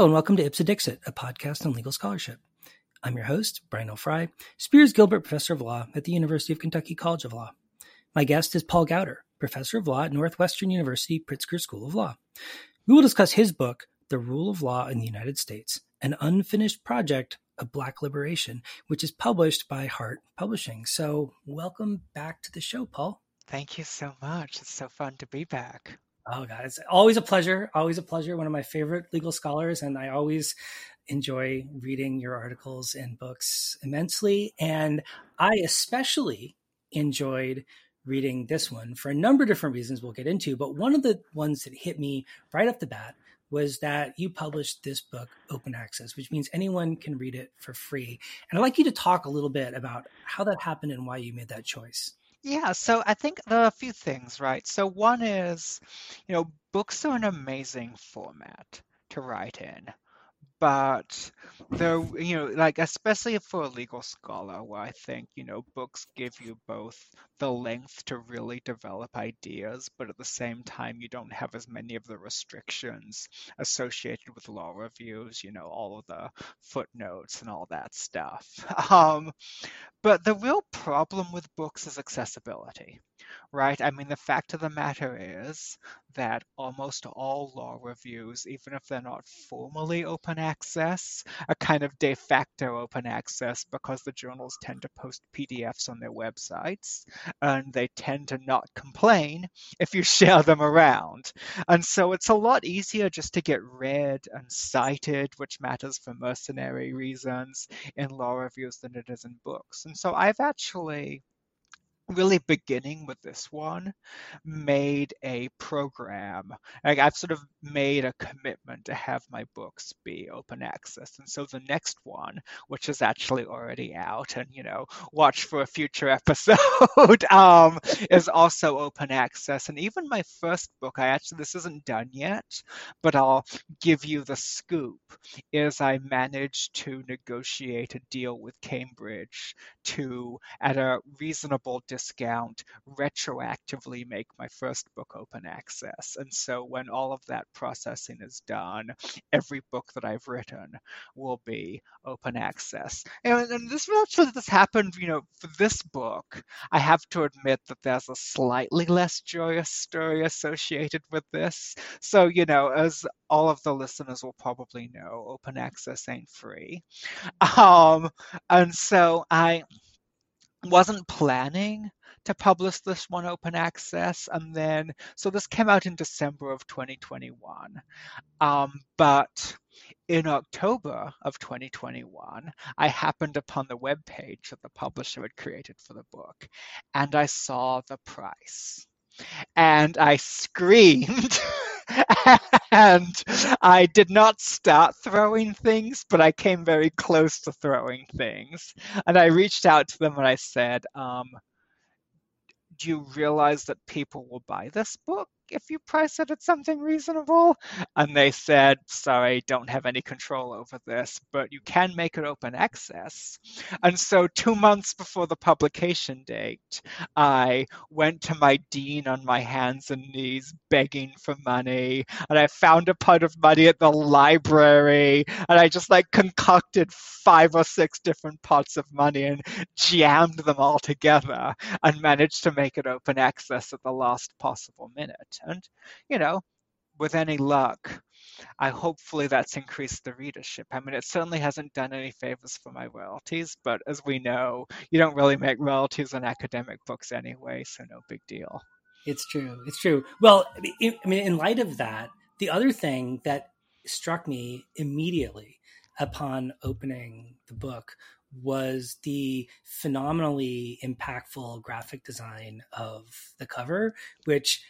And welcome to Ipse Dixit, a podcast on legal scholarship. I'm your host, Brian L. Frye, Spears Gilbert Professor of Law at the University of Kentucky College of Law. My guest is Paul Gowder, Professor of Law at Northwestern University Pritzker School of Law. We will discuss his book, The Rule of Law in the United States, an unfinished project of Black liberation, which is published by Hart Publishing. So, welcome back to the show, Paul. Thank you so much. It's so fun to be back. Oh God, it's always a pleasure. Always a pleasure. One of my favorite legal scholars, and I always enjoy reading your articles and books immensely. And I especially enjoyed reading this one for a number of different reasons we'll get into. But one of the ones that hit me right off the bat was that you published this book open access, which means anyone can read it for free. And I'd like you to talk a little bit about how that happened and why you made that choice. Yeah, so I think there are a few things, right? So one is, you know, books are an amazing format to write in but there you know like especially for a legal scholar where i think you know books give you both the length to really develop ideas but at the same time you don't have as many of the restrictions associated with law reviews you know all of the footnotes and all that stuff. Um, but the real problem with books is accessibility right? I mean, the fact of the matter is that almost all law reviews, even if they're not formally open access, are kind of de facto open access because the journals tend to post PDFs on their websites and they tend to not complain if you share them around. And so it's a lot easier just to get read and cited, which matters for mercenary reasons in law reviews than it is in books. And so I've actually really beginning with this one made a program. Like i've sort of made a commitment to have my books be open access. And so the next one which is actually already out and you know watch for a future episode um, is also open access. And even my first book i actually this isn't done yet but i'll give you the scoop is i managed to negotiate a deal with cambridge to at a reasonable discount discount retroactively make my first book open access. And so when all of that processing is done, every book that I've written will be open access. And, and this actually this happened, you know, for this book, I have to admit that there's a slightly less joyous story associated with this. So, you know, as all of the listeners will probably know, open access ain't free. Um, and so I wasn't planning to publish this one open access and then so this came out in december of 2021 um, but in october of 2021 i happened upon the web page that the publisher had created for the book and i saw the price. And i screamed and I did not start throwing things, but I came very close to throwing things. And I reached out to them and I said, um, Do you realize that people will buy this book? If you price it at something reasonable? And they said, sorry, don't have any control over this, but you can make it open access. And so, two months before the publication date, I went to my dean on my hands and knees begging for money. And I found a pot of money at the library. And I just like concocted five or six different pots of money and jammed them all together and managed to make it open access at the last possible minute. And, you know, with any luck, I hopefully that's increased the readership. I mean, it certainly hasn't done any favors for my royalties, but as we know, you don't really make royalties on academic books anyway, so no big deal. It's true. It's true. Well, I mean, in light of that, the other thing that struck me immediately upon opening the book was the phenomenally impactful graphic design of the cover, which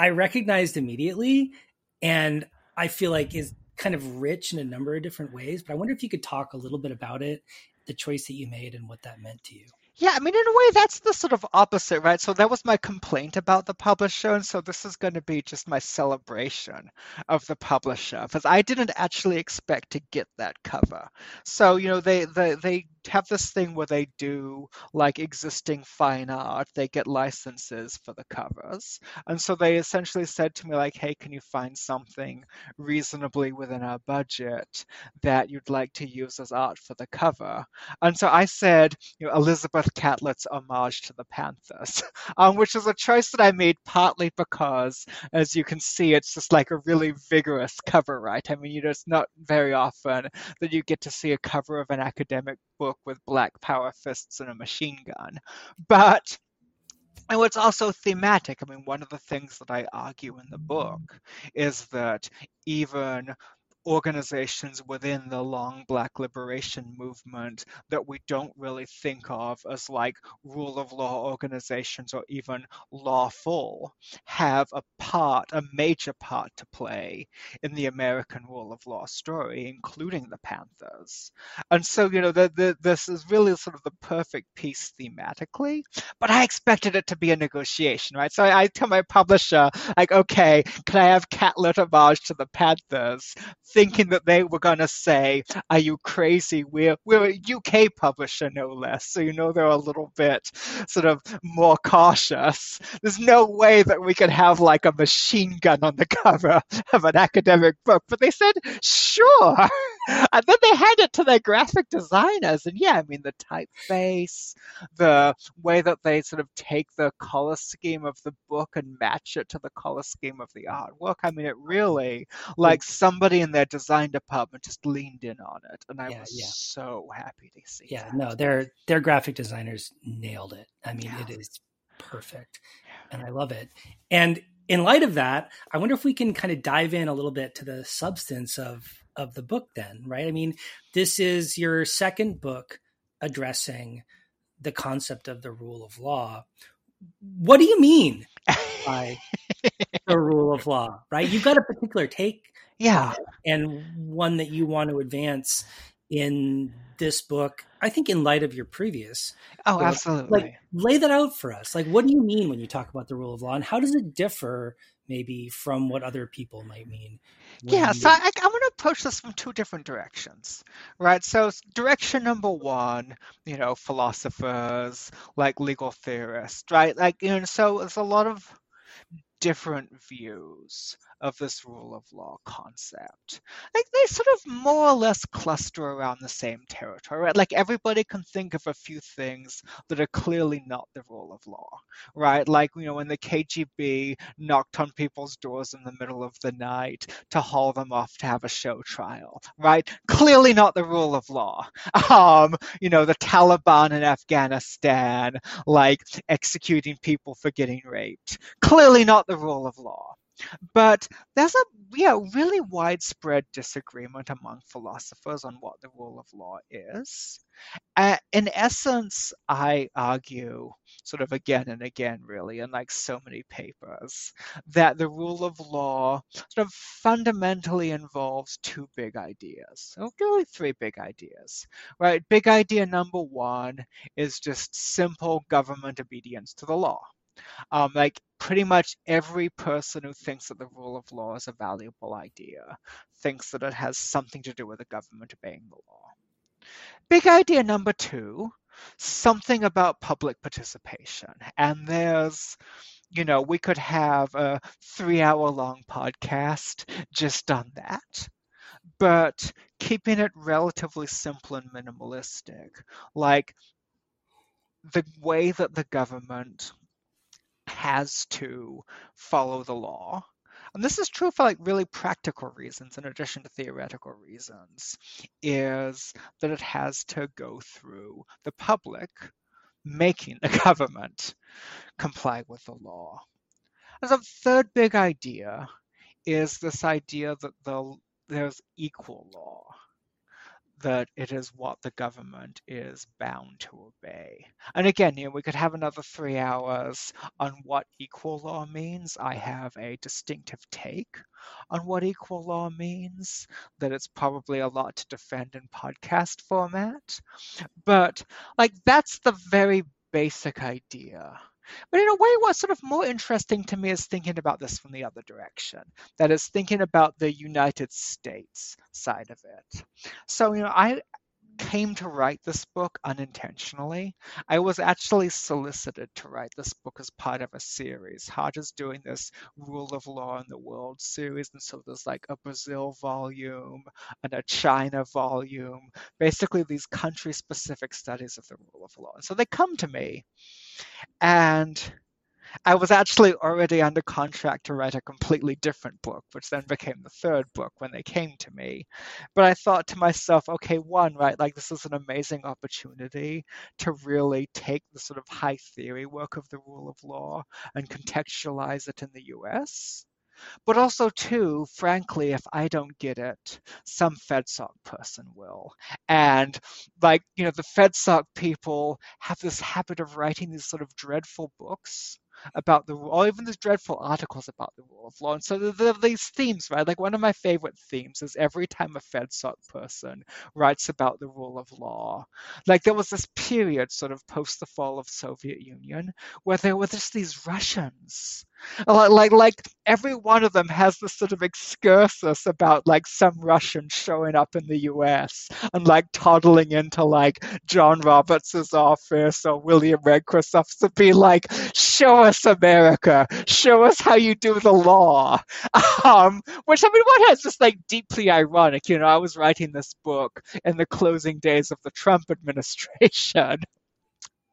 I recognized immediately, and I feel like is kind of rich in a number of different ways. But I wonder if you could talk a little bit about it, the choice that you made, and what that meant to you. Yeah, I mean, in a way, that's the sort of opposite, right? So that was my complaint about the publisher, and so this is going to be just my celebration of the publisher because I didn't actually expect to get that cover. So you know, they they they have this thing where they do like existing fine art. They get licenses for the covers. And so they essentially said to me, like, hey, can you find something reasonably within our budget that you'd like to use as art for the cover? And so I said, you know, Elizabeth Catlett's homage to the Panthers, um, which is a choice that I made partly because, as you can see, it's just like a really vigorous cover, right? I mean, you know, it's not very often that you get to see a cover of an academic book with black power fists and a machine gun. But and it's also thematic. I mean, one of the things that I argue in the book is that even organizations within the long black liberation movement that we don't really think of as like rule of law organizations or even lawful have a part, a major part to play in the American rule of law story, including the Panthers. And so, you know, the, the, this is really sort of the perfect piece thematically, but I expected it to be a negotiation, right? So I, I tell my publisher, like, okay, can I have Catlett homage to the Panthers? Thinking that they were going to say, Are you crazy? We're, we're a UK publisher, no less. So, you know, they're a little bit sort of more cautious. There's no way that we could have like a machine gun on the cover of an academic book. But they said, Sure. and then they hand it to their graphic designers. And yeah, I mean, the typeface, the way that they sort of take the color scheme of the book and match it to the color scheme of the artwork. I mean, it really, like somebody in their design department just leaned in on it. And I yeah, was yeah. so happy to see Yeah, that. no, their, their graphic designers nailed it. I mean, yeah. it is perfect. And I love it. And in light of that, I wonder if we can kind of dive in a little bit to the substance of of the book then, right? I mean, this is your second book addressing the concept of the rule of law. What do you mean by the rule of law, right? You've got a particular take yeah. And one that you want to advance in this book i think in light of your previous oh book. absolutely. like lay that out for us. Like what do you mean when you talk about the rule of law and how does it differ maybe from what other people might mean yeah so I, I want to approach this from two different directions right? So direction number one you know philosophers like legal theorists right? Like you know so there's a lot of different views of this rule of law concept. Like they sort of more or less cluster around the same territory, right? Like everybody can think of a few things that are clearly not the rule of law, right? Like, you know, when the KGB knocked on people's doors in the middle of the night to haul them off to have a show trial, right? Clearly not the rule of law. Um, you know, the Taliban in Afghanistan, like executing people for getting raped. Clearly not the rule of law. But there's a yeah, really widespread disagreement among philosophers on what the rule of law is. Uh, in essence, I argue, sort of again and again, really, in like so many papers, that the rule of law sort of fundamentally involves two big ideas. So really three big ideas, right? Big idea number one is just simple government obedience to the law. Um, like pretty much every person who thinks that the rule of law is a valuable idea thinks that it has something to do with the government obeying the law. Big idea number two something about public participation. And there's, you know, we could have a three hour long podcast just on that. But keeping it relatively simple and minimalistic, like the way that the government has to follow the law. And this is true for like really practical reasons in addition to theoretical reasons, is that it has to go through the public making the government comply with the law. And the third big idea is this idea that the, there's equal law that it is what the government is bound to obey. And again, you know, we could have another three hours on what equal law means. I have a distinctive take on what equal law means, that it's probably a lot to defend in podcast format. But like that's the very basic idea but in a way, what's sort of more interesting to me is thinking about this from the other direction. That is thinking about the United States side of it. So, you know, I came to write this book unintentionally. I was actually solicited to write this book as part of a series. Hart's doing this Rule of Law in the World series, and so there's like a Brazil volume and a China volume, basically these country specific studies of the rule of law. And so they come to me, and I was actually already under contract to write a completely different book, which then became the third book when they came to me. But I thought to myself, okay, one, right, like this is an amazing opportunity to really take the sort of high theory work of the rule of law and contextualize it in the US. But also, too, frankly, if I don't get it, some FedSoc person will. And, like, you know, the FedSoc people have this habit of writing these sort of dreadful books about the or even these dreadful articles about the rule of law. And so there are these themes, right? Like one of my favorite themes is every time a FedSoc person writes about the rule of law. Like there was this period sort of post the fall of Soviet Union where there were just these Russians like, like, like every one of them has this sort of excursus about like some Russian showing up in the U.S. and like toddling into like John Roberts's office or William Rehnquist's office to be like, "Show us America, show us how you do the law." Um, which I mean, has just like deeply ironic. You know, I was writing this book in the closing days of the Trump administration.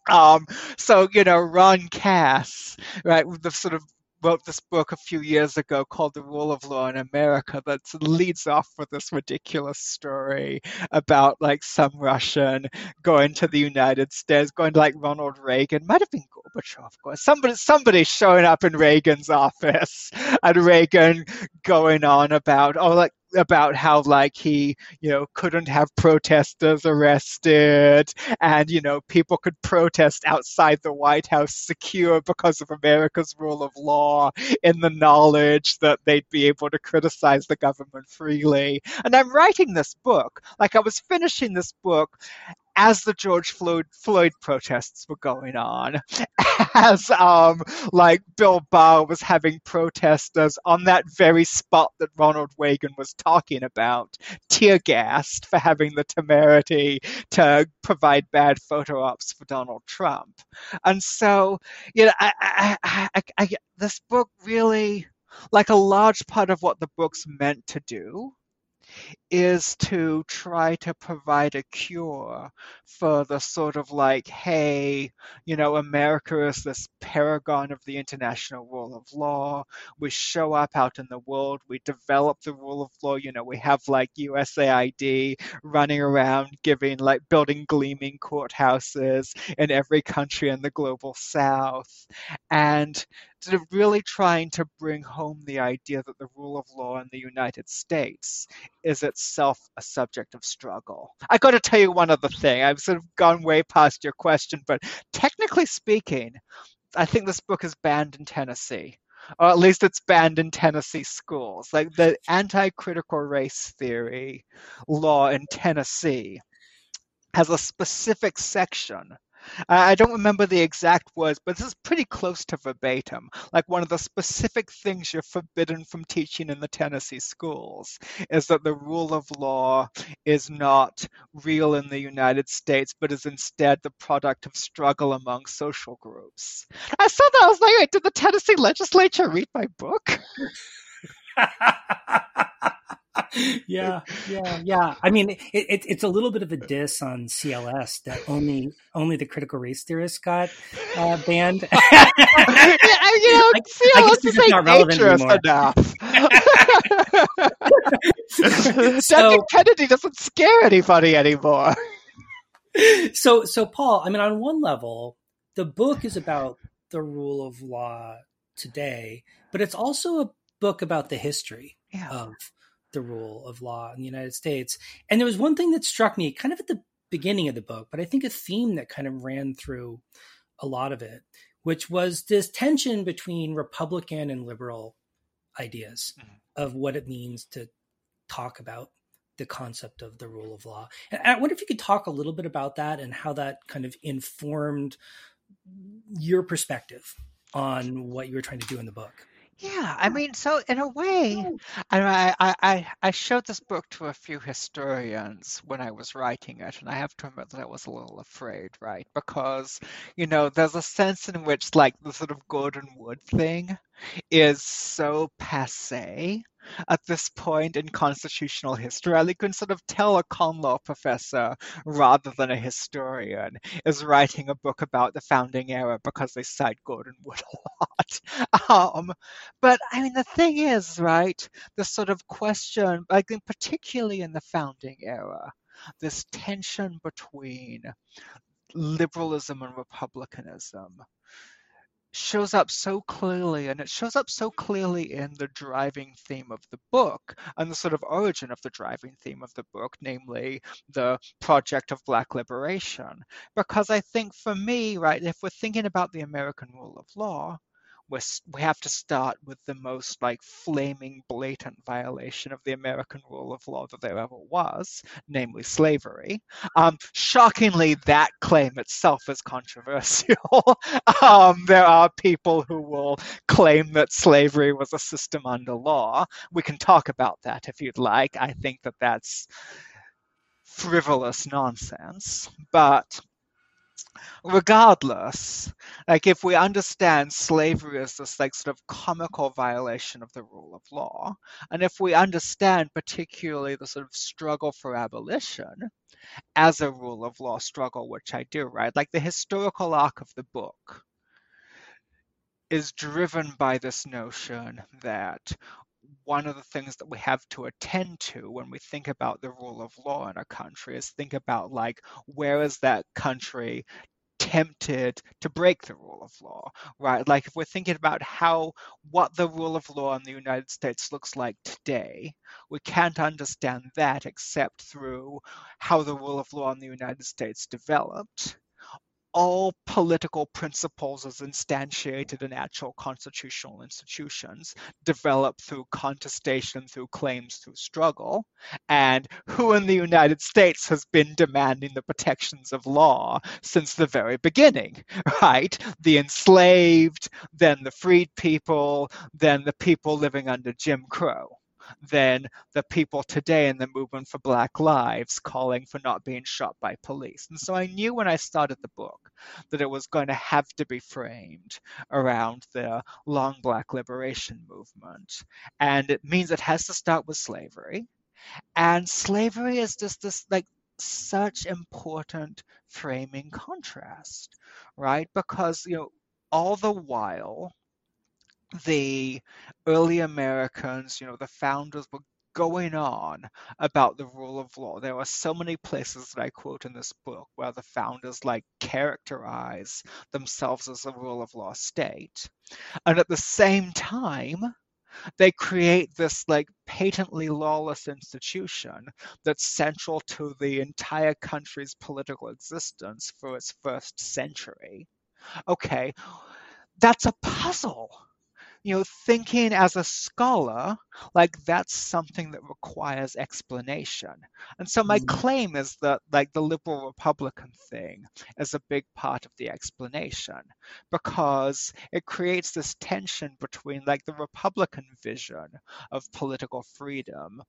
Um, so you know, Ron Cass, right, the sort of wrote this book a few years ago called The Rule of Law in America that leads off with this ridiculous story about like some Russian going to the United States, going to like Ronald Reagan, might have been Gorbachev, of course. Somebody somebody showing up in Reagan's office and Reagan going on about oh like about how like he you know couldn't have protesters arrested and you know people could protest outside the white house secure because of america's rule of law in the knowledge that they'd be able to criticize the government freely. And i'm writing this book like i was finishing this book as the George Floyd, Floyd protests were going on, as um, like Bill Barr was having protesters on that very spot that Ronald Reagan was talking about, tear gassed for having the temerity to provide bad photo ops for Donald Trump. And so, you know, I, I, I, this book really, like a large part of what the book's meant to do, is to try to provide a cure for the sort of like, hey, you know, America is this paragon of the international rule of law. We show up out in the world, we develop the rule of law. You know, we have like USAID running around giving, like, building gleaming courthouses in every country in the global south. And sort of really trying to bring home the idea that the rule of law in the United States is itself a subject of struggle. I got to tell you one other thing. I've sort of gone way past your question, but technically speaking, I think this book is banned in Tennessee. Or at least it's banned in Tennessee schools. Like the anti critical race theory law in Tennessee has a specific section I don't remember the exact words, but this is pretty close to verbatim. Like one of the specific things you're forbidden from teaching in the Tennessee schools is that the rule of law is not real in the United States, but is instead the product of struggle among social groups. I saw that. I was like, did the Tennessee legislature read my book? yeah, yeah, yeah. I mean, it, it, it's a little bit of a diss on CLS that only only the critical race theorists got uh, banned. you know, CLS is not relevant anymore. enough. so, Kennedy doesn't scare anybody anymore. So, so Paul, I mean, on one level, the book is about the rule of law today, but it's also a book about the history yeah. of the rule of law in the United States. And there was one thing that struck me kind of at the beginning of the book, but I think a theme that kind of ran through a lot of it, which was this tension between Republican and liberal ideas mm-hmm. of what it means to talk about the concept of the rule of law. And I wonder if you could talk a little bit about that and how that kind of informed your perspective on what you were trying to do in the book. Yeah, I mean, so in a way, I, I I I showed this book to a few historians when I was writing it, and I have to admit that I was a little afraid, right? Because, you know, there's a sense in which like the sort of Gordon Wood thing is so passe at this point in constitutional history. I can sort of tell a con law professor rather than a historian is writing a book about the founding era because they cite Gordon Wood a lot. Um, but I mean, the thing is, right, this sort of question, like particularly in the founding era, this tension between liberalism and republicanism shows up so clearly, and it shows up so clearly in the driving theme of the book and the sort of origin of the driving theme of the book, namely the project of Black liberation. Because I think for me, right, if we're thinking about the American rule of law, we we have to start with the most like flaming blatant violation of the American rule of law that there ever was, namely slavery. Um, shockingly, that claim itself is controversial. um, there are people who will claim that slavery was a system under law. We can talk about that if you'd like. I think that that's frivolous nonsense, but regardless, like if we understand slavery as this like sort of comical violation of the rule of law, and if we understand particularly the sort of struggle for abolition as a rule of law struggle, which I do, right? Like the historical arc of the book is driven by this notion that one of the things that we have to attend to when we think about the rule of law in a country is think about like where is that country tempted to break the rule of law, right? Like if we're thinking about how what the rule of law in the United States looks like today, we can't understand that except through how the rule of law in the United States developed all political principles as instantiated in actual constitutional institutions develop through contestation, through claims, through struggle, and who in the United States has been demanding the protections of law since the very beginning, right? The enslaved, then the freed people, then the people living under Jim Crow than the people today in the movement for Black Lives calling for not being shot by police. And so I knew when I started the book that it was going to have to be framed around the long Black liberation movement. And it means it has to start with slavery. And slavery is just this like such important framing contrast, right? Because, you know, all the while the early Americans, you know, the founders were going on about the rule of law. There are so many places that I quote in this book where the founders like characterize themselves as a rule of law state. And at the same time, they create this like patently lawless institution that's central to the entire country's political existence for its first century. Okay, that's a puzzle you know, thinking as a scholar, like that's something that requires explanation. And so my mm. claim is that like the liberal Republican thing is a big part of the explanation because it creates this tension between like the Republican vision of political freedom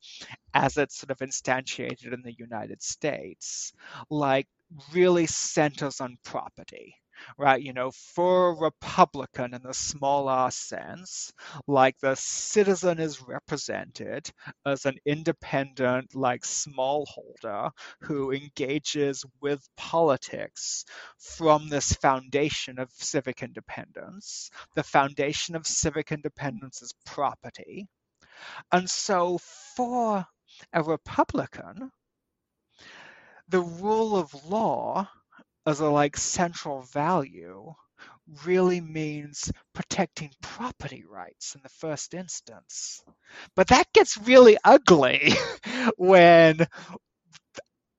as it's sort of instantiated in the United States, like really centers on property right? You know, for a Republican in the small r sense, like the citizen is represented as an independent, like smallholder who engages with politics from this foundation of civic independence. The foundation of civic independence is property. And so for a Republican, the rule of law as a like central value really means protecting property rights in the first instance. But that gets really ugly when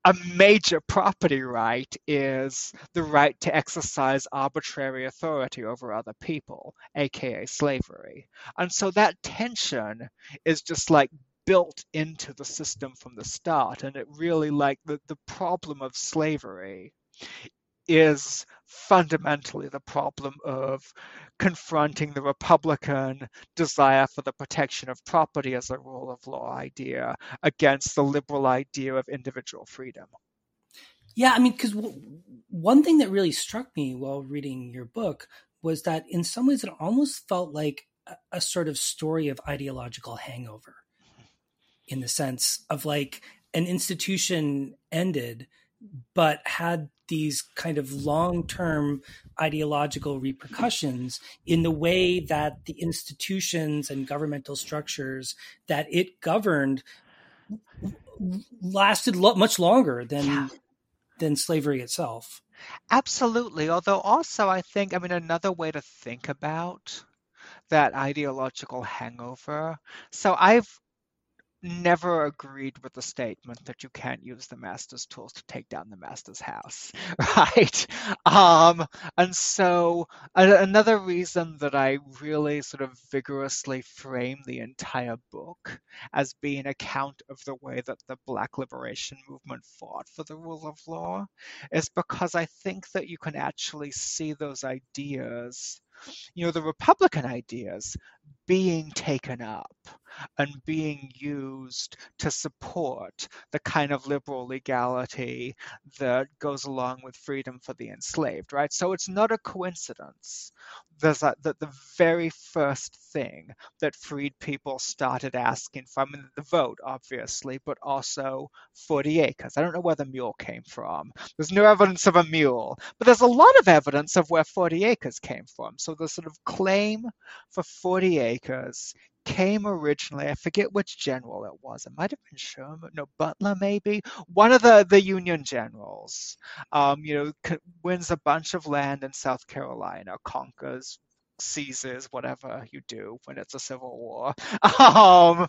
a major property right is the right to exercise arbitrary authority over other people, aka slavery. And so that tension is just like built into the system from the start. And it really like the, the problem of slavery is fundamentally the problem of confronting the Republican desire for the protection of property as a rule of law idea against the liberal idea of individual freedom. Yeah, I mean, because w- one thing that really struck me while reading your book was that in some ways it almost felt like a, a sort of story of ideological hangover in the sense of like an institution ended but had these kind of long-term ideological repercussions in the way that the institutions and governmental structures that it governed lasted lo- much longer than yeah. than slavery itself. Absolutely. Although also I think I mean another way to think about that ideological hangover. So I've never agreed with the statement that you can't use the master's tools to take down the master's house right? Um, and so a- another reason that i really sort of vigorously frame the entire book as being a account of the way that the black liberation movement fought for the rule of law is because i think that you can actually see those ideas you know the republican ideas being taken up and being used to support the kind of liberal legality that goes along with freedom for the enslaved, right? So it's not a coincidence there's that the very first thing that freed people started asking for, I mean, the vote, obviously, but also 40 acres. I don't know where the mule came from. There's no evidence of a mule, but there's a lot of evidence of where 40 acres came from. So the sort of claim for 40 acres came originally. I forget which general it was. It might have been Sherman, no Butler, maybe one of the the Union generals. Um, you know, wins a bunch of land in South Carolina, conquers, seizes, whatever you do when it's a civil war. Um,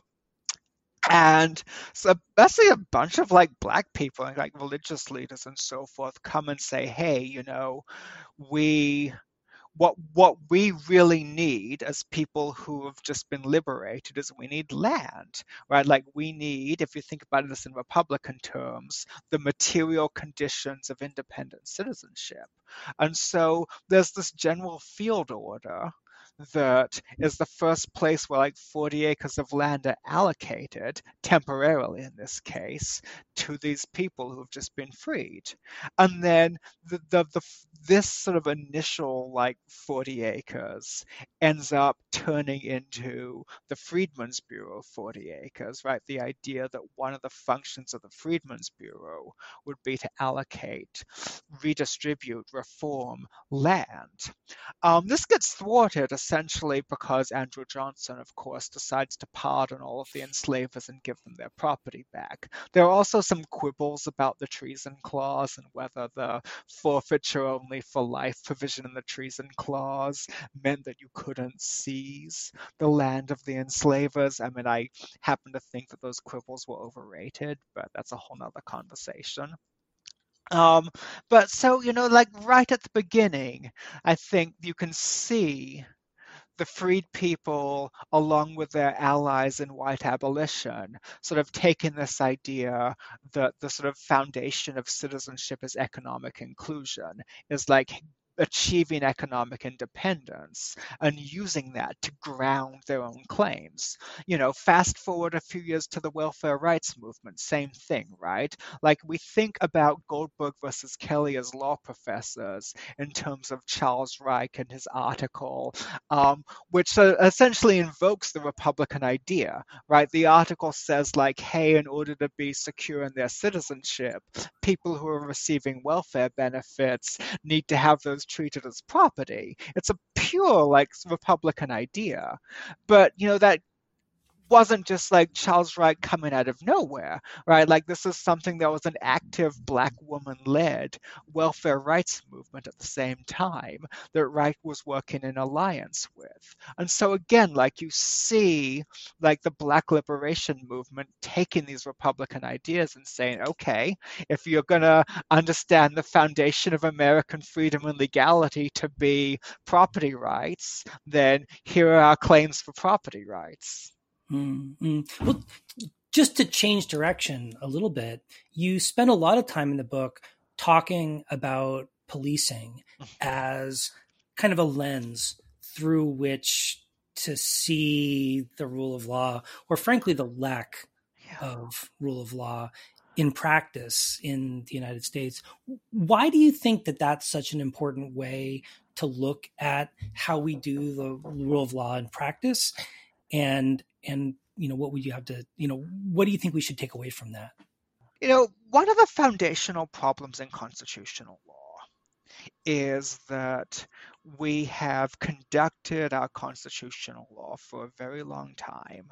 and so basically a bunch of like black people and like religious leaders and so forth come and say hey you know we what what we really need as people who have just been liberated is we need land right? Like we need if you think about this in republican terms the material conditions of independent citizenship. And so there's this general field order that is the first place where like 40 acres of land are allocated, temporarily in this case, to these people who have just been freed. And then the, the, the this sort of initial like 40 acres ends up turning into the Freedmen's Bureau 40 acres, right? The idea that one of the functions of the Freedmen's Bureau would be to allocate, redistribute, reform land. Um, this gets thwarted essentially because Andrew Johnson, of course, decides to pardon all of the enslavers and give them their property back. There are also some quibbles about the treason clause and whether the forfeiture only for life provision in the treason clause meant that you couldn't seize the land of the enslavers. I mean, I happen to think that those quibbles were overrated, but that's a whole nother conversation. Um, but so, you know, like right at the beginning, I think you can see the freed people, along with their allies in white abolition, sort of taking this idea that the sort of foundation of citizenship is economic inclusion, is like achieving economic independence and using that to ground their own claims. You know, fast forward a few years to the welfare rights movement, same thing, right? Like we think about Goldberg versus Kelly as law professors in terms of Charles Reich and his article, um, which uh, essentially invokes the Republican idea, right? The article says, like, hey, in order to be secure in their citizenship, people who are receiving welfare benefits need to have those treated as property. It's a pure like Republican idea, but you know that wasn't just like Charles Reich coming out of nowhere, right? Like this is something that was an active black woman led welfare rights movement at the same time that Reich was working in alliance with. And so again, like you see like the black liberation movement taking these Republican ideas and saying, okay, if you're gonna understand the foundation of American freedom and legality to be property rights, then here are our claims for property rights. Mm-hmm. Well, just to change direction a little bit, you spend a lot of time in the book talking about policing as kind of a lens through which to see the rule of law, or frankly, the lack yeah. of rule of law in practice in the United States. Why do you think that that's such an important way to look at how we do the rule of law in practice? And and you know what would you have to you know what do you think we should take away from that? You know, one of the foundational problems in constitutional law is that we have conducted our constitutional law for a very long time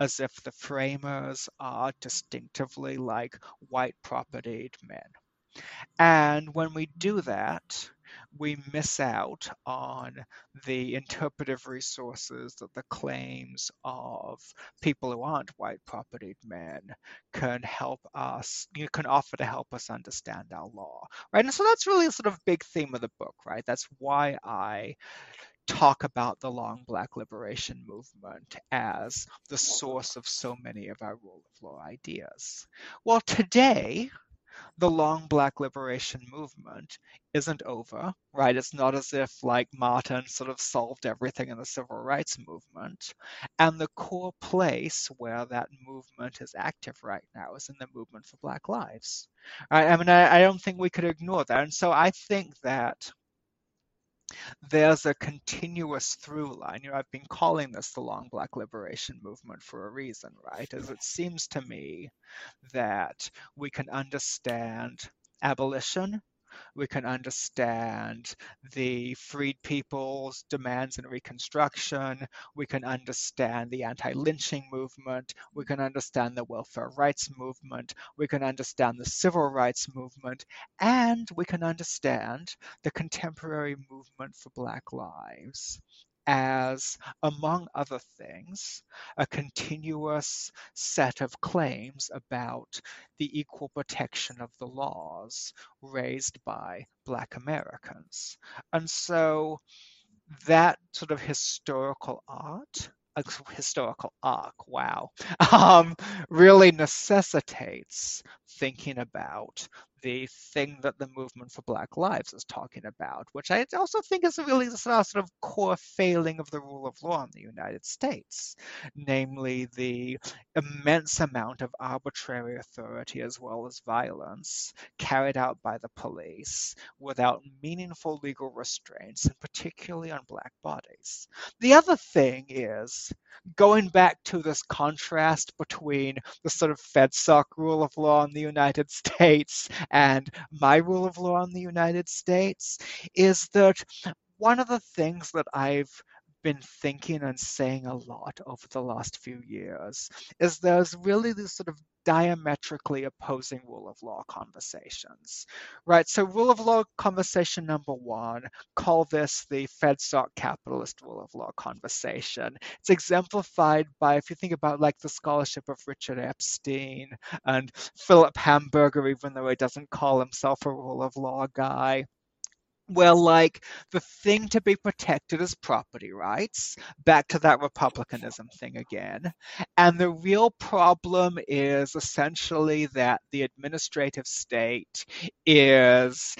as if the framers are distinctively like white propertied men. And when we do that, we miss out on the interpretive resources that the claims of people who aren't white propertied men can help us, you can offer to help us understand our law, right? And so that's really a sort of big theme of the book, right? That's why I talk about the long black liberation movement as the source of so many of our rule of law ideas. Well, today, the long black liberation movement isn't over, right? It's not as if like Martin sort of solved everything in the civil rights movement. And the core place where that movement is active right now is in the movement for Black Lives. Right? I mean, I, I don't think we could ignore that. And so I think that there's a continuous through line. You know, I've been calling this the long black liberation movement for a reason, right? As it seems to me that we can understand abolition we can understand the freed people's demands in Reconstruction. We can understand the anti lynching movement. We can understand the welfare rights movement. We can understand the civil rights movement. And we can understand the contemporary movement for Black lives as, among other things, a continuous set of claims about the equal protection of the laws raised by Black Americans. And so that sort of historical art historical arc, wow, um, really necessitates thinking about the thing that the movement for Black Lives is talking about, which I also think is really sort of core failing of the rule of law in the United States, namely the immense amount of arbitrary authority as well as violence carried out by the police without meaningful legal restraints, and particularly on Black bodies. The other thing is going back to this contrast between the sort of FEDSOC rule of law in the United States and my rule of law in the United States is that one of the things that I've been thinking and saying a lot over the last few years is there's really this sort of diametrically opposing rule of law conversations, right? So, rule of law conversation number one, call this the FEDSOC capitalist rule of law conversation. It's exemplified by, if you think about like the scholarship of Richard Epstein and Philip Hamburger, even though he doesn't call himself a rule of law guy well, like the thing to be protected is property rights, back to that republicanism thing again. And the real problem is essentially that the administrative state is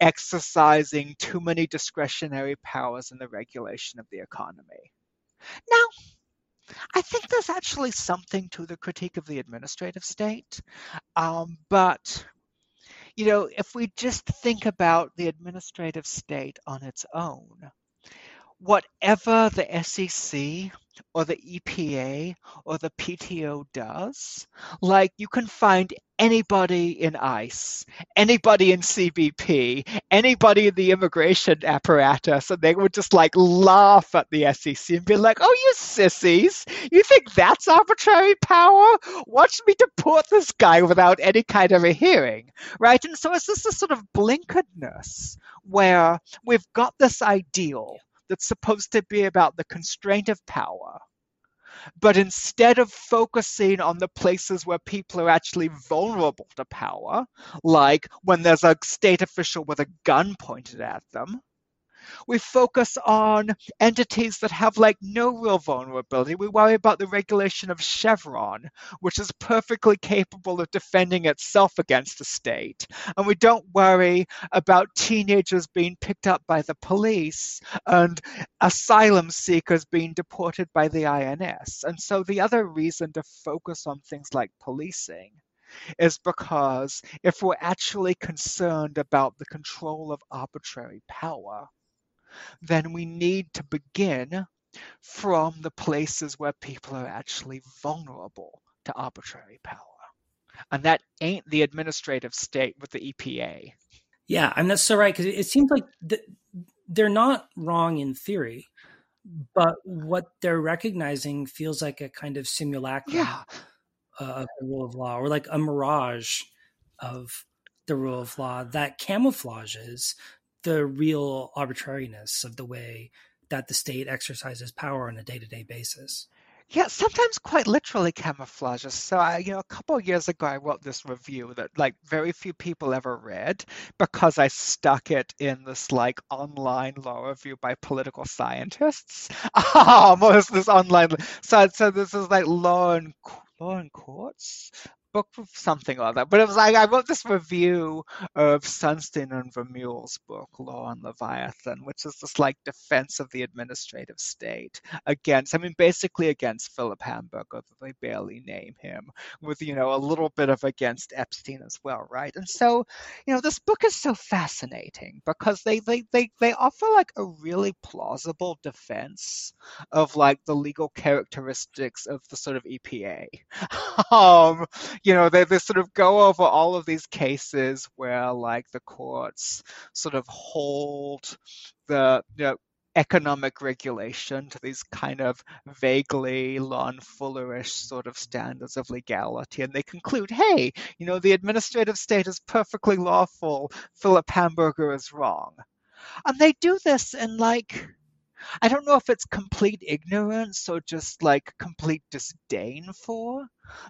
exercising too many discretionary powers in the regulation of the economy. Now, I think there's actually something to the critique of the administrative state, um, but you know, if we just think about the administrative state on its own, whatever the SEC or the EPA or the PTO does, like you can find anybody in ICE, anybody in CBP, anybody in the immigration apparatus, and they would just like laugh at the SEC and be like, oh, you sissies, you think that's arbitrary power? Watch me deport this guy without any kind of a hearing, right? And so it's just a sort of blinkeredness where we've got this ideal that's supposed to be about the constraint of power. But instead of focusing on the places where people are actually vulnerable to power, like when there's a state official with a gun pointed at them, We focus on entities that have like no real vulnerability. We worry about the regulation of Chevron, which is perfectly capable of defending itself against the state. And we don't worry about teenagers being picked up by the police and asylum seekers being deported by the INS. And so the other reason to focus on things like policing is because if we're actually concerned about the control of arbitrary power, then we need to begin from the places where people are actually vulnerable to arbitrary power. And that ain't the administrative state with the EPA. Yeah, I'm that's so right because it seems like they're not wrong in theory, but what they're recognizing feels like a kind of simulacrum yeah. of the rule of law, or like a mirage of the rule of law that camouflages the real arbitrariness of the way that the state exercises power on a day-to-day basis. Yeah, sometimes quite literally camouflages. So, I, you know, a couple of years ago, I wrote this review that like very few people ever read because I stuck it in this like online law review by political scientists. Um, was this online? So, so this is like law and law and courts book something like that. But it was like I wrote this review of Sunstein and Vermeule's book, Law and Leviathan, which is this like defense of the administrative state against, I mean, basically against Philip Hamburger, they barely name him, with you know a little bit of against Epstein as well, right? And so, you know, this book is so fascinating because they they they they offer like a really plausible defense of like the legal characteristics of the sort of EPA. um, you know, they, they sort of go over all of these cases where like the courts sort of hold the you know, economic regulation to these kind of vaguely Lon Fullerish sort of standards of legality. And they conclude, hey, you know, the administrative state is perfectly lawful. Philip Hamburger is wrong. And they do this in like I don't know if it's complete ignorance or just like complete disdain for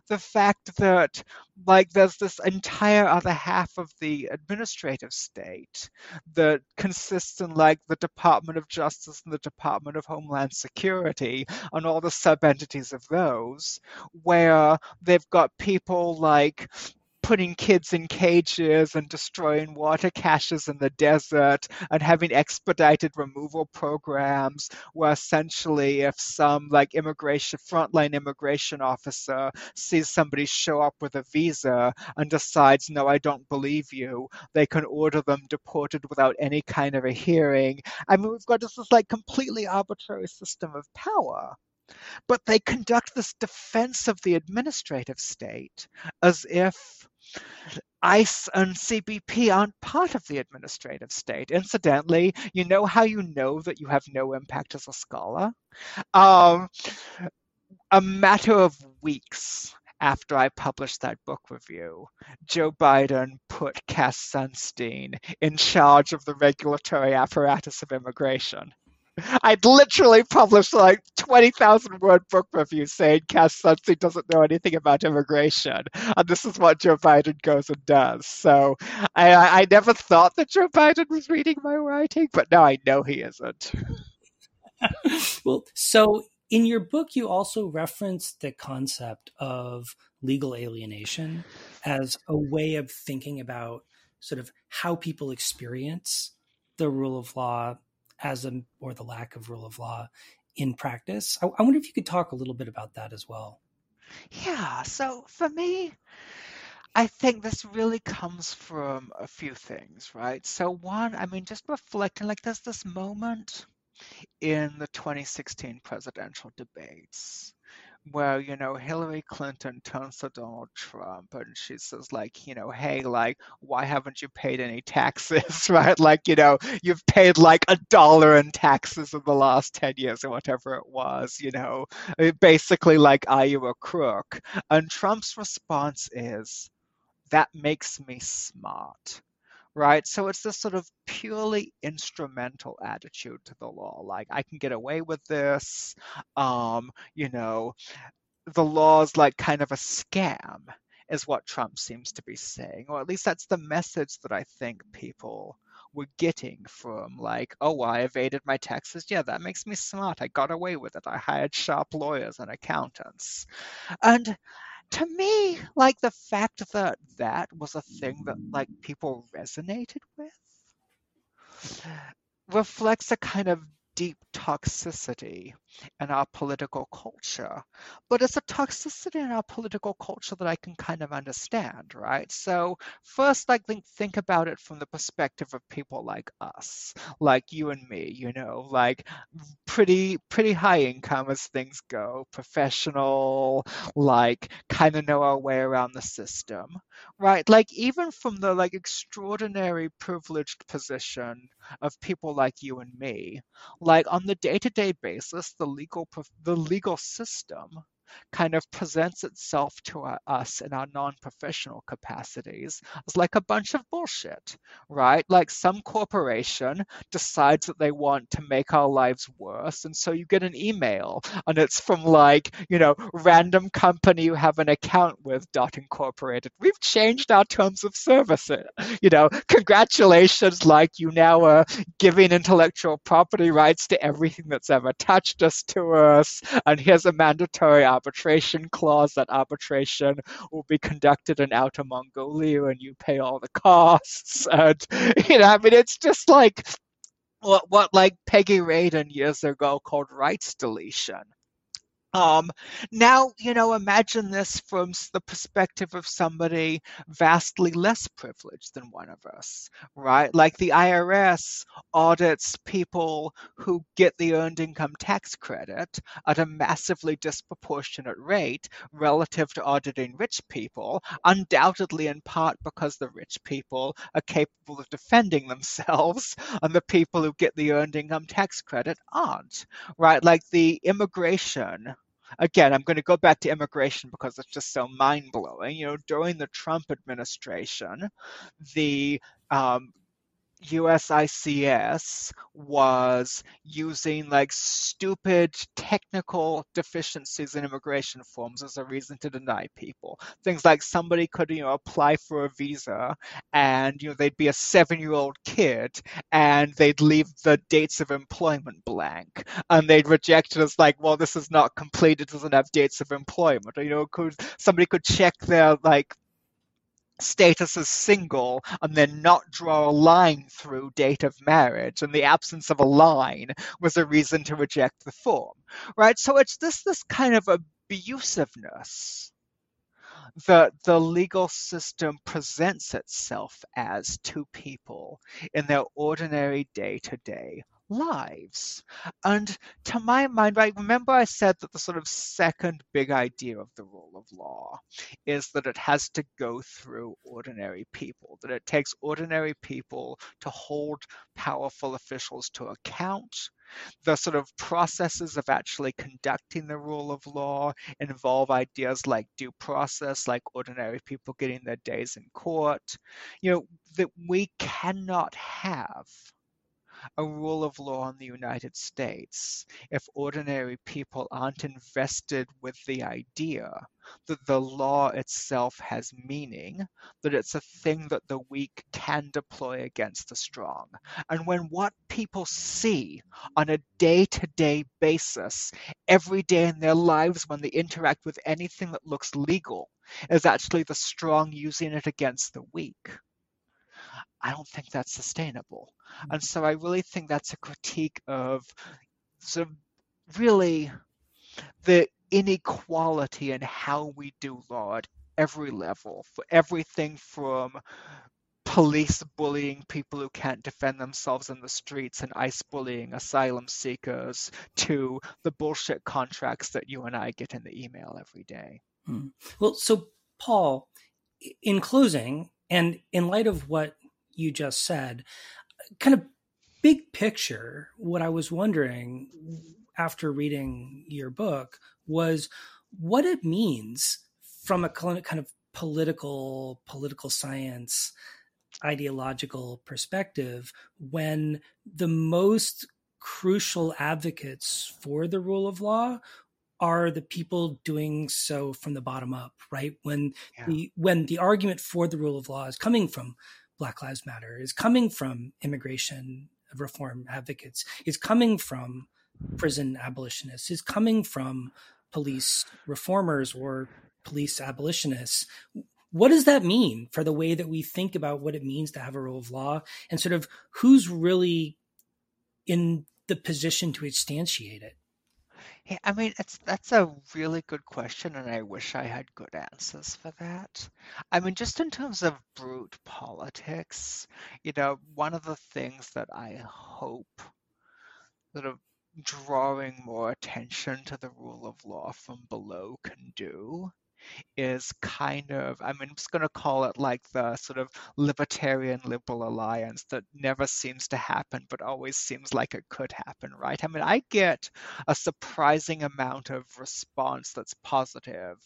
the fact that like there's this entire other half of the administrative state that consists in like the Department of Justice and the Department of Homeland Security and all the sub entities of those, where they've got people like putting kids in cages and destroying water caches in the desert and having expedited removal programs where essentially if some like immigration frontline immigration officer sees somebody show up with a visa and decides no I don't believe you they can order them deported without any kind of a hearing. I mean we've got this, this like completely arbitrary system of power. But they conduct this defense of the administrative state as if ICE and CBP aren't part of the administrative state. Incidentally, you know how you know that you have no impact as a scholar? Um, a matter of weeks after I published that book review, Joe Biden put Cass Sunstein in charge of the regulatory apparatus of immigration. I'd literally published like 20,000 word book reviews saying Cass Sunstein doesn't know anything about immigration. And this is what Joe Biden goes and does. So I, I never thought that Joe Biden was reading my writing, but now I know he isn't. well, so in your book, you also reference the concept of legal alienation as a way of thinking about sort of how people experience the rule of law as a or the lack of rule of law in practice. I, I wonder if you could talk a little bit about that as well. Yeah. So for me, I think this really comes from a few things, right? So one, I mean, just reflecting, like there's this moment in the 2016 presidential debates where you know Hillary Clinton turns to Donald Trump and she says like you know hey like why haven't you paid any taxes? Right? Like you know you've paid like a dollar in taxes in the last 10 years or whatever it was you know? Uh, basically like are you a crook? And Trump's response is that makes me smart right? So it's this sort of purely instrumental attitude to the law. Like, I can get away with this. Um, you know, the law's like kind of a scam, is what Trump seems to be saying, or at least that's the message that I think people we're getting from like, oh, I evaded my taxes. Yeah, that makes me smart. I got away with it. I hired sharp lawyers and accountants. And to me, like the fact that that was a thing that like people resonated with reflects a kind of deep toxicity in our political culture. But it's a toxicity in our political culture that I can kind of understand, right? So first I think think about it from the perspective of people like us, like you and me, you know, like pretty pretty high income as things go, professional, like kind of know our way around the system, right? Like even from the like extraordinary privileged position of people like you and me, like on the day-to-day basis, the legal the legal system kind of presents itself to us in our non-professional capacities as like a bunch of bullshit, right? Like some corporation decides that they want to make our lives worse, and so you get an email, and it's from like you know random company you have an account with dot incorporated. We've changed our terms of service. You know, congratulations! Like you now are giving intellectual property rights to everything that's ever touched us to us, and here's a mandatory arbitration clause that arbitration will be conducted in Outer Mongolia and you pay all the costs. And, you know, I mean, it's just like what, what like Peggy Radin years ago called rights deletion. Um, now, you know, imagine this from the perspective of somebody vastly less privileged than one of us, right? Like the IRS audits people who get the earned income tax credit at a massively disproportionate rate relative to auditing rich people, undoubtedly in part because the rich people are capable of defending themselves and the people who get the earned income tax credit aren't, right? Like the immigration again, I'm going to go back to immigration because it's just so mind blowing. You know, during the Trump administration, the um, USCIS was using like stupid technical deficiencies in immigration forms as a reason to deny people. Things like somebody could, you know, apply for a visa and, you know, they'd be a seven year old kid and they'd leave the dates of employment blank and they'd reject it as like, well, this is not complete. It doesn't have dates of employment. Or, you know, could somebody could check their like status as single and then not draw a line through date of marriage and the absence of a line was a reason to reject the form right? So it's this this kind of abusiveness that the legal system presents itself as to people in their ordinary day-to-day lives. And to my mind, right, remember I said that the sort of second big idea of the rule of law is that it has to go through ordinary people, that it takes ordinary people to hold powerful officials to account. The sort of processes of actually conducting the rule of law involve ideas like due process, like ordinary people getting their days in court. You know, that we cannot have a rule of law in the United States if ordinary people aren't invested with the idea that the law itself has meaning, that it's a thing that the weak can deploy against the strong. And when what people see on a day to day basis, every day in their lives, when they interact with anything that looks legal, is actually the strong using it against the weak, I don't think that's sustainable. And mm-hmm. so I really think that's a critique of sort of really the inequality in how we do law at every level, for everything from police bullying people who can't defend themselves in the streets and ice bullying asylum seekers to the bullshit contracts that you and I get in the email every day. Hmm. Well, so Paul, in closing, and in light of what you just said. Kind of big picture, what I was wondering after reading your book was what it means from a kind of political political science ideological perspective when the most crucial advocates for the rule of law are the people doing so from the bottom up right when yeah. the when the argument for the rule of law is coming from Black Lives Matter, is coming from immigration reform advocates, is coming from prison abolitionists, is coming from police reformers or police abolitionists. What does that mean for the way that we think about what it means to have a rule of law and sort of who's really in the position to instantiate it? Yeah, I mean, it's that's a really good question, and I wish I had good answers for that. I mean, just in terms of brute politics, you know, one of the things that I hope sort of drawing more attention to the rule of law from below can do is kind of, I mean, I'm just going to call it like the sort of libertarian liberal alliance that never seems to happen, but always seems like it could happen, right? I mean, I get a surprising amount of response that's positive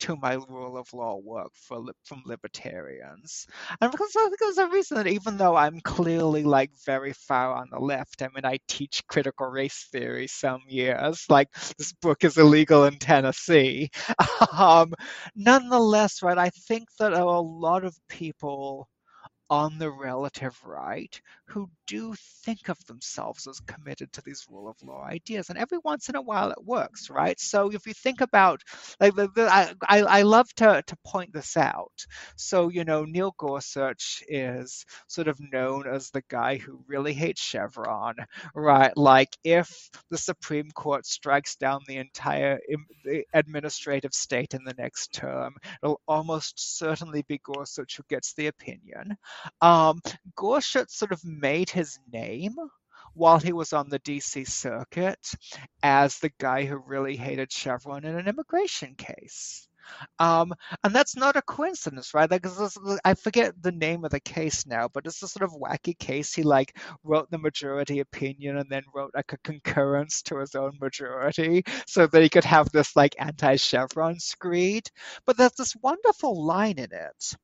to my rule of law work for, from libertarians. And because I think there's a reason that even though I'm clearly like very far on the left, I mean, I teach critical race theory some years, like this book is illegal in Tennessee. Um, nonetheless, right, I think that a lot of people on the relative right who do think of themselves as committed to these rule of law ideas and every once in a while it works right? So if you think about like the, the, I, I love to, to point this out. So you know neil gorsuch is sort of known as the guy who really hates chevron right? Like if the supreme court strikes down the entire administrative state in the next term it'll almost certainly be gorsuch who gets the opinion um, Gorsuch sort of made his name while he was on the DC circuit as the guy who really hated Chevron in an immigration case. Um, and that's not a coincidence, right? Like, I forget the name of the case now, but it's a sort of wacky case. He like wrote the majority opinion and then wrote like a concurrence to his own majority so that he could have this like anti-Chevron screed. But there's this wonderful line in it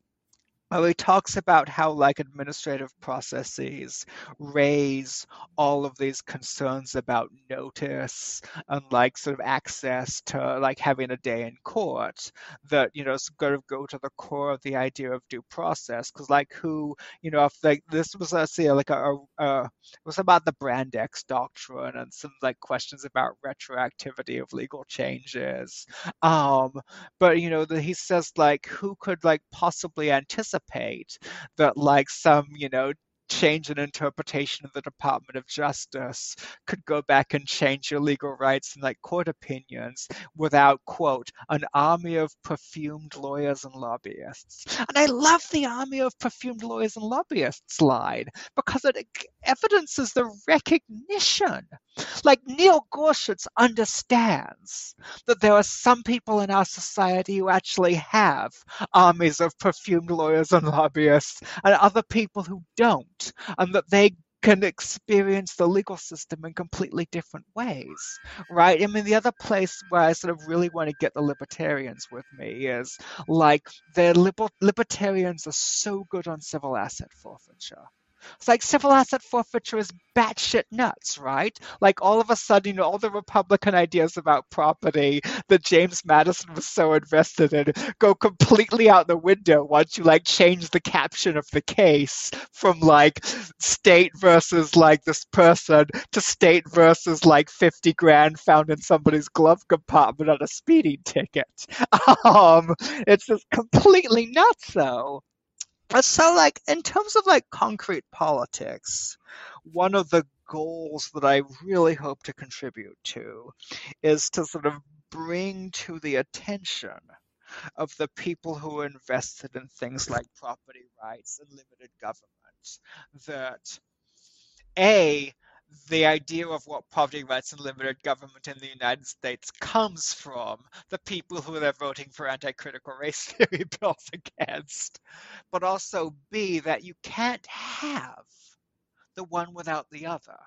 well, he talks about how like administrative processes raise all of these concerns about notice and like sort of access to like having a day in court that you know sort of go to the core of the idea of due process. Because like who you know if like this was let's say like a, a, it was about the brand X doctrine and some like questions about retroactivity of legal changes. Um but you know that he says like who could like possibly anticipate anticipate that like some, you know, change in interpretation of the Department of Justice could go back and change your legal rights and like court opinions without, quote, an army of perfumed lawyers and lobbyists. And I love the army of perfumed lawyers and lobbyists line because it evidences the recognition. Like Neil Gorsuch understands that there are some people in our society who actually have armies of perfumed lawyers and lobbyists and other people who don't, and that they can experience the legal system in completely different ways, right? I mean, the other place where I sort of really want to get the libertarians with me is like the liber- libertarians are so good on civil asset forfeiture. It's like civil asset forfeiture is batshit nuts, right? Like all of a sudden, you know, all the Republican ideas about property that James Madison was so invested in go completely out the window once you like change the caption of the case from like state versus like this person to state versus like 50 grand found in somebody's glove compartment on a speeding ticket. Um, it's just completely nuts, though. So, like, in terms of like concrete politics, one of the goals that I really hope to contribute to is to sort of bring to the attention of the people who are invested in things like property rights and limited government that a the idea of what property rights and limited government in the United States comes from the people who they're voting for anti-critical race theory bills against, but also B, that you can't have the one without the other.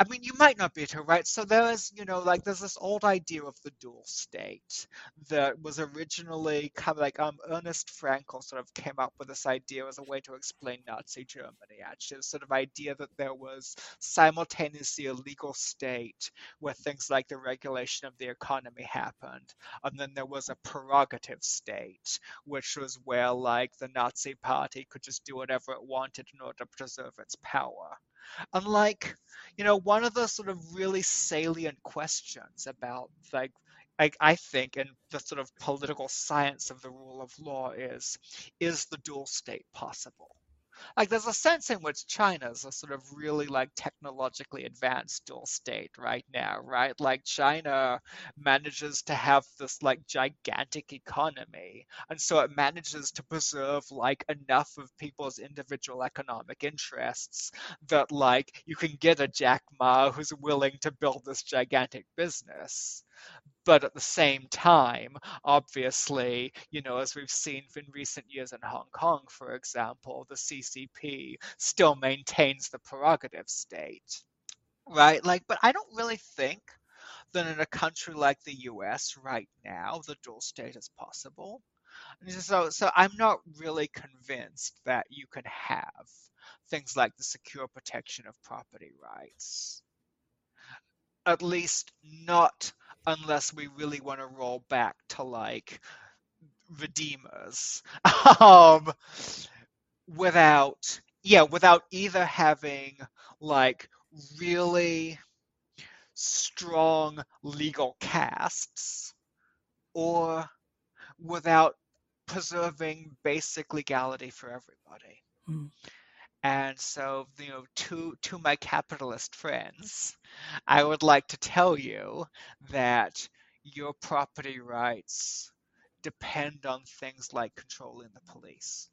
I mean, you might not be too right. So there is, you know, like there's this old idea of the dual state that was originally kind of like um Ernst Fraenkel sort of came up with this idea as a way to explain Nazi Germany. Actually, sort of idea that there was simultaneously a legal state where things like the regulation of the economy happened, and then there was a prerogative state, which was where like the Nazi Party could just do whatever it wanted in order to preserve its power. Unlike, you know, one of the sort of really salient questions about like I, I think in the sort of political science of the rule of law is is the dual state possible? Like there's a sense in which China's a sort of really like technologically advanced dual state right now, right? Like China manages to have this like gigantic economy, and so it manages to preserve like enough of people's individual economic interests that like you can get a Jack Ma who's willing to build this gigantic business but at the same time, obviously, you know, as we've seen in recent years in Hong Kong, for example, the CCP still maintains the prerogative state, right? Like, but I don't really think that in a country like the US right now, the dual state is possible. So, so I'm not really convinced that you can have things like the secure protection of property rights. At least not unless we really want to roll back to like redeemers um without yeah without either having like really strong legal castes or without preserving basic legality for everybody mm. And so, you know, to to my capitalist friends, I would like to tell you that your property rights depend on things like controlling the police.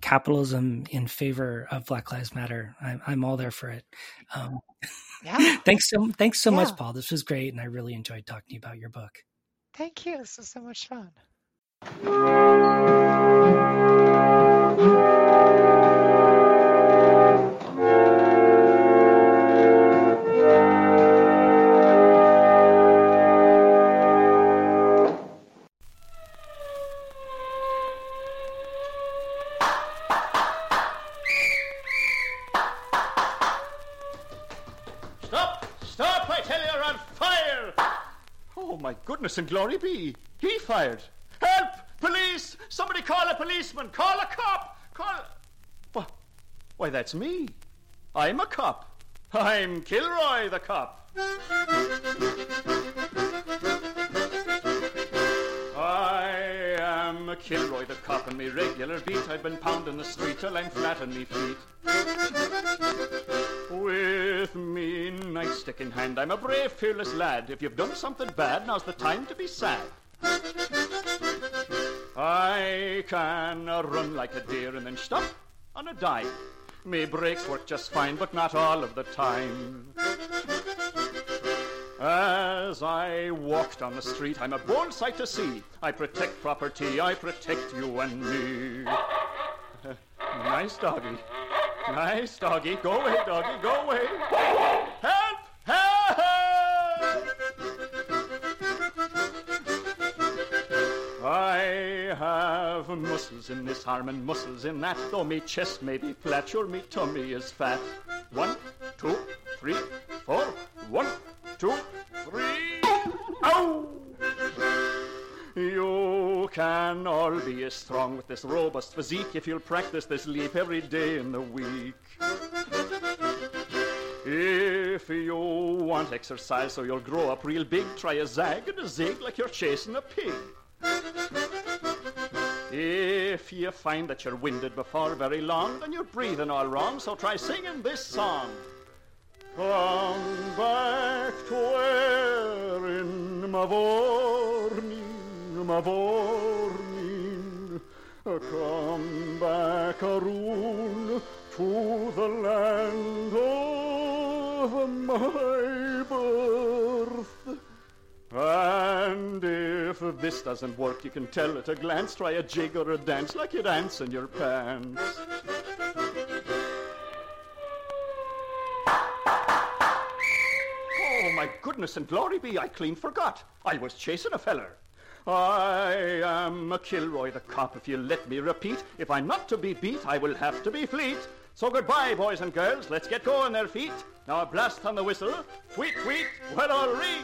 Capitalism in favor of Black Lives Matter. I'm, I'm all there for it. Um, yeah. thanks so thanks so yeah. much, Paul. This was great, and I really enjoyed talking to you about your book. Thank you. This was so much fun. And glory be. He fired. Help! Police! Somebody call a policeman! Call a cop! Call. Why, why that's me. I'm a cop. I'm Kilroy the cop. I am Kilroy the cop, me regular beat. I've been pounding the street till I'm flat on me feet. With me nightstick in hand, I'm a brave, fearless lad. If you've done something bad, now's the time to be sad. I can run like a deer and then stop on a dime. Me brakes work just fine, but not all of the time. As I walk down the street, I'm a bold sight to see. I protect property, I protect you and me. nice doggy. Nice, doggy. Go away, doggy. Go away. Help! Help! I have muscles in this arm and muscles in that. Though me chest may be flat, sure me tummy is fat. One, two, three, four. One, two, three. Ow! You can all be as strong with this robust physique if you'll practice this leap every day in the week. If you want exercise so you'll grow up real big, try a zag and a zig like you're chasing a pig. If you find that you're winded before very long, then you're breathing all wrong, so try singing this song. Come back to where in Mavourneen ma vornin, come back, Arun, to the land of my birth. And if this doesn't work, you can tell at a glance. Try a jig or a dance like you dance in your pants. My goodness and glory be, I clean forgot. I was chasing a feller. I am a Kilroy the cop, if you'll let me repeat. If I'm not to be beat, I will have to be fleet. So goodbye, boys and girls, let's get going their feet. Now a blast on the whistle, tweet, tweet, well all read.